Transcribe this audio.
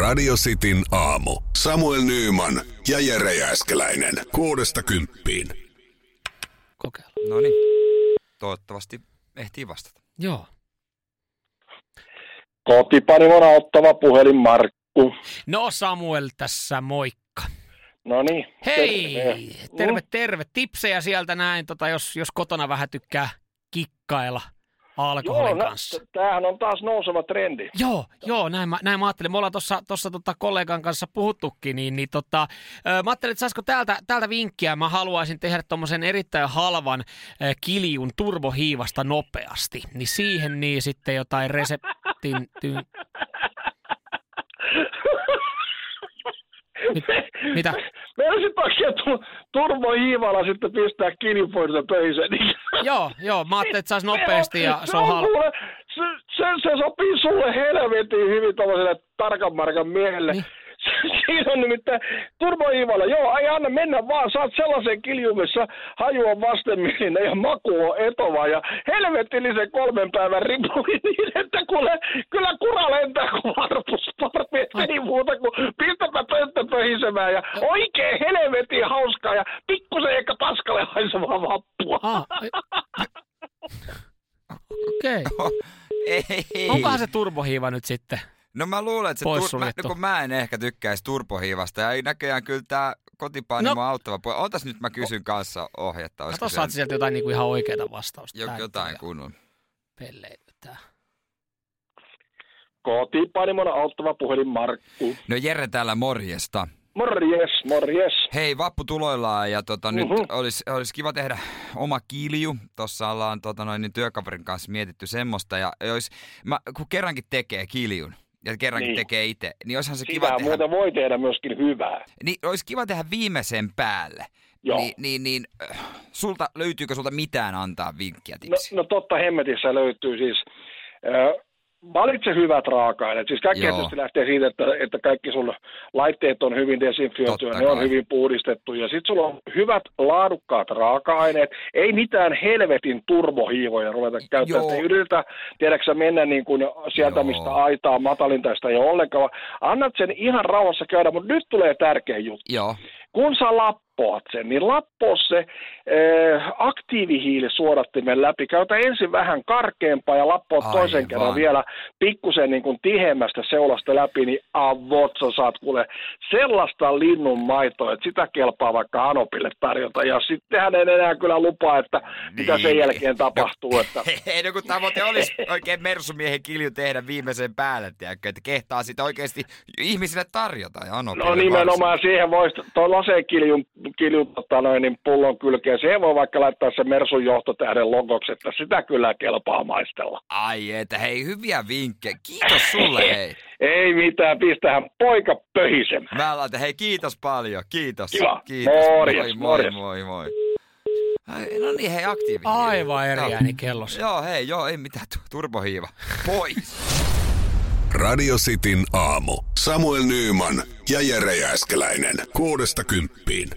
Radio Cityn aamu. Samuel Nyyman ja Jere Jääskeläinen. Kuudesta kymppiin. Kokeilla. No niin, toivottavasti ehtii vastata. Joo. Kotipanimona ottava puhelin Markku. No Samuel tässä, moikka. No niin. Hei, terve. terve, terve. Tipsejä sieltä näin, tota, jos, jos kotona vähän tykkää kikkailla alkoholin Joo, no, kanssa. tämähän on taas nouseva trendi. Joo, joo, näin mä, näin mä ajattelin. Me ollaan tuossa tossa, tota, kollegan kanssa puhuttukin, niin, niin tota, mä ajattelin, että saisiko täältä, täältä vinkkiä. Mä haluaisin tehdä tuommoisen erittäin halvan ö, kiljun turbohiivasta nopeasti. Niin siihen niin sitten jotain reseptin... Ty... Mit, mitä? Meidän takia tu- turbohiivalla sitten pistää kilpoilta pöiseen. Niin... Joo, joo, mä ajattelin, että saisi nopeasti ja se on halpa. se, se, se, sopii sulle helvetin hyvin tuollaiselle tarkan markan miehelle. Niin. Siinä on nimittäin turbohiivalla. Joo, ai anna mennä vaan. Saat sellaisen kiljun, missä haju on vastenmielinen ja maku on etova. Ja helvetillisen kolmen päivän ripuli niin, että kuule, kyllä kura lentää kuin varpusparvi. Ei muuta kuin pistäpä pönttö pöhisemään. Ja oikein helvetin hauskaa ja pikkusen ehkä paskalle haisevaa vappua. Ah, Okei. Okay. Ei. Onkohan se turbohiiva nyt sitten? No mä luulen, että se tur- mä, no kun mä en ehkä tykkäisi turpohiivasta ja ei näköjään kyllä tää kotipainimo No. auttava puoli. Ootas nyt mä kysyn kanssa ohjetta. Kato, siellä saat sieltä jotain niinku ihan oikeaa vastausta. jo, Tää nyt jotain on kunnon. Pelleilyä tää. Kotipanimona auttava puhelin Markku. No Jere täällä morjesta. Morjes, morjes. Hei, vappu tuloillaan ja tota, nyt Mhm. olisi olis kiva tehdä oma kilju. Tossa ollaan tota, noin, niin työkaverin kanssa mietitty semmoista. Ja olis, mä, kun kerrankin tekee kiljun ja kerrankin Niin. tekee itse, niin olisihan se kiva Siitä tehdä, muuten voi tehdä myöskin hyvää. niin, olisi kiva tehdä viimeisen päälle. Joo. Niin, niin, niin äh, sulta, löytyykö sulta mitään antaa vinkkiä No, no totta hemmetissä löytyy siis, äh, valitse hyvät raaka-aineet. Siis kaikki Joo. tietysti lähtee siitä, että, että kaikki sun laitteet on hyvin desinfioituja, ne on hyvin puhdistettu. Ja sitten sulla on hyvät laadukkaat raaka-aineet. Ei mitään helvetin turbohiivoja ruveta käyttämään. Joo. Ei yritä, tiedätkö sä, mennä niin kuin sieltä, Joo. mistä aitaa matalinta sitä ei ole ollenkaan. Annat sen ihan rauhassa käydä, mutta nyt tulee tärkeä juttu. Joo. kun sä lappoat sen, niin lappoo se äh, aktiivihiilisuodattimen läpi. Käytä ensin vähän karkeampaa ja lappoa toisen kerran vielä pikkusen niin kuin tihemmästä seulasta läpi, niin avot sä saat kuule sellaista linnun maitoa, että sitä kelpaa vaikka Anopille tarjota. Ja sittenhän en enää kyllä lupaa, että mitä sen Niin. jälkeen tapahtuu. Että... Hei, no kun tavoite olisi oikein mersumiehen kilju tehdä viimeisen päälle, tiedätkö, että kehtaa sitä oikeasti ihmisille tarjota. Ja No nimenomaan siihen voisi tuo lasekiljun kiljun, tota noin, niin pullon kylkeen, siihen voi vaikka laittaa se Mersun johtotähden logoksi, että sitä kyllä kelpaa maistella. Ai että hei, hyviä vinkkejä. Kiitos sulle hei. Ei mitään, pistähän poika pöhisemään. Mä laitan, hei kiitos paljon, kiitos. Kiva. Kiitos. Morjes, moi, moi, morjes. moi, moi. Ai, no niin, hei aktiivi. Aivan eri ääni kellossa. Joo, hei, joo, ei mitään, tu- turbohiiva. Pois. Radio Cityn aamu. Samuel Nyyman ja Jere Jääskeläinen. Kuudesta kymppiin.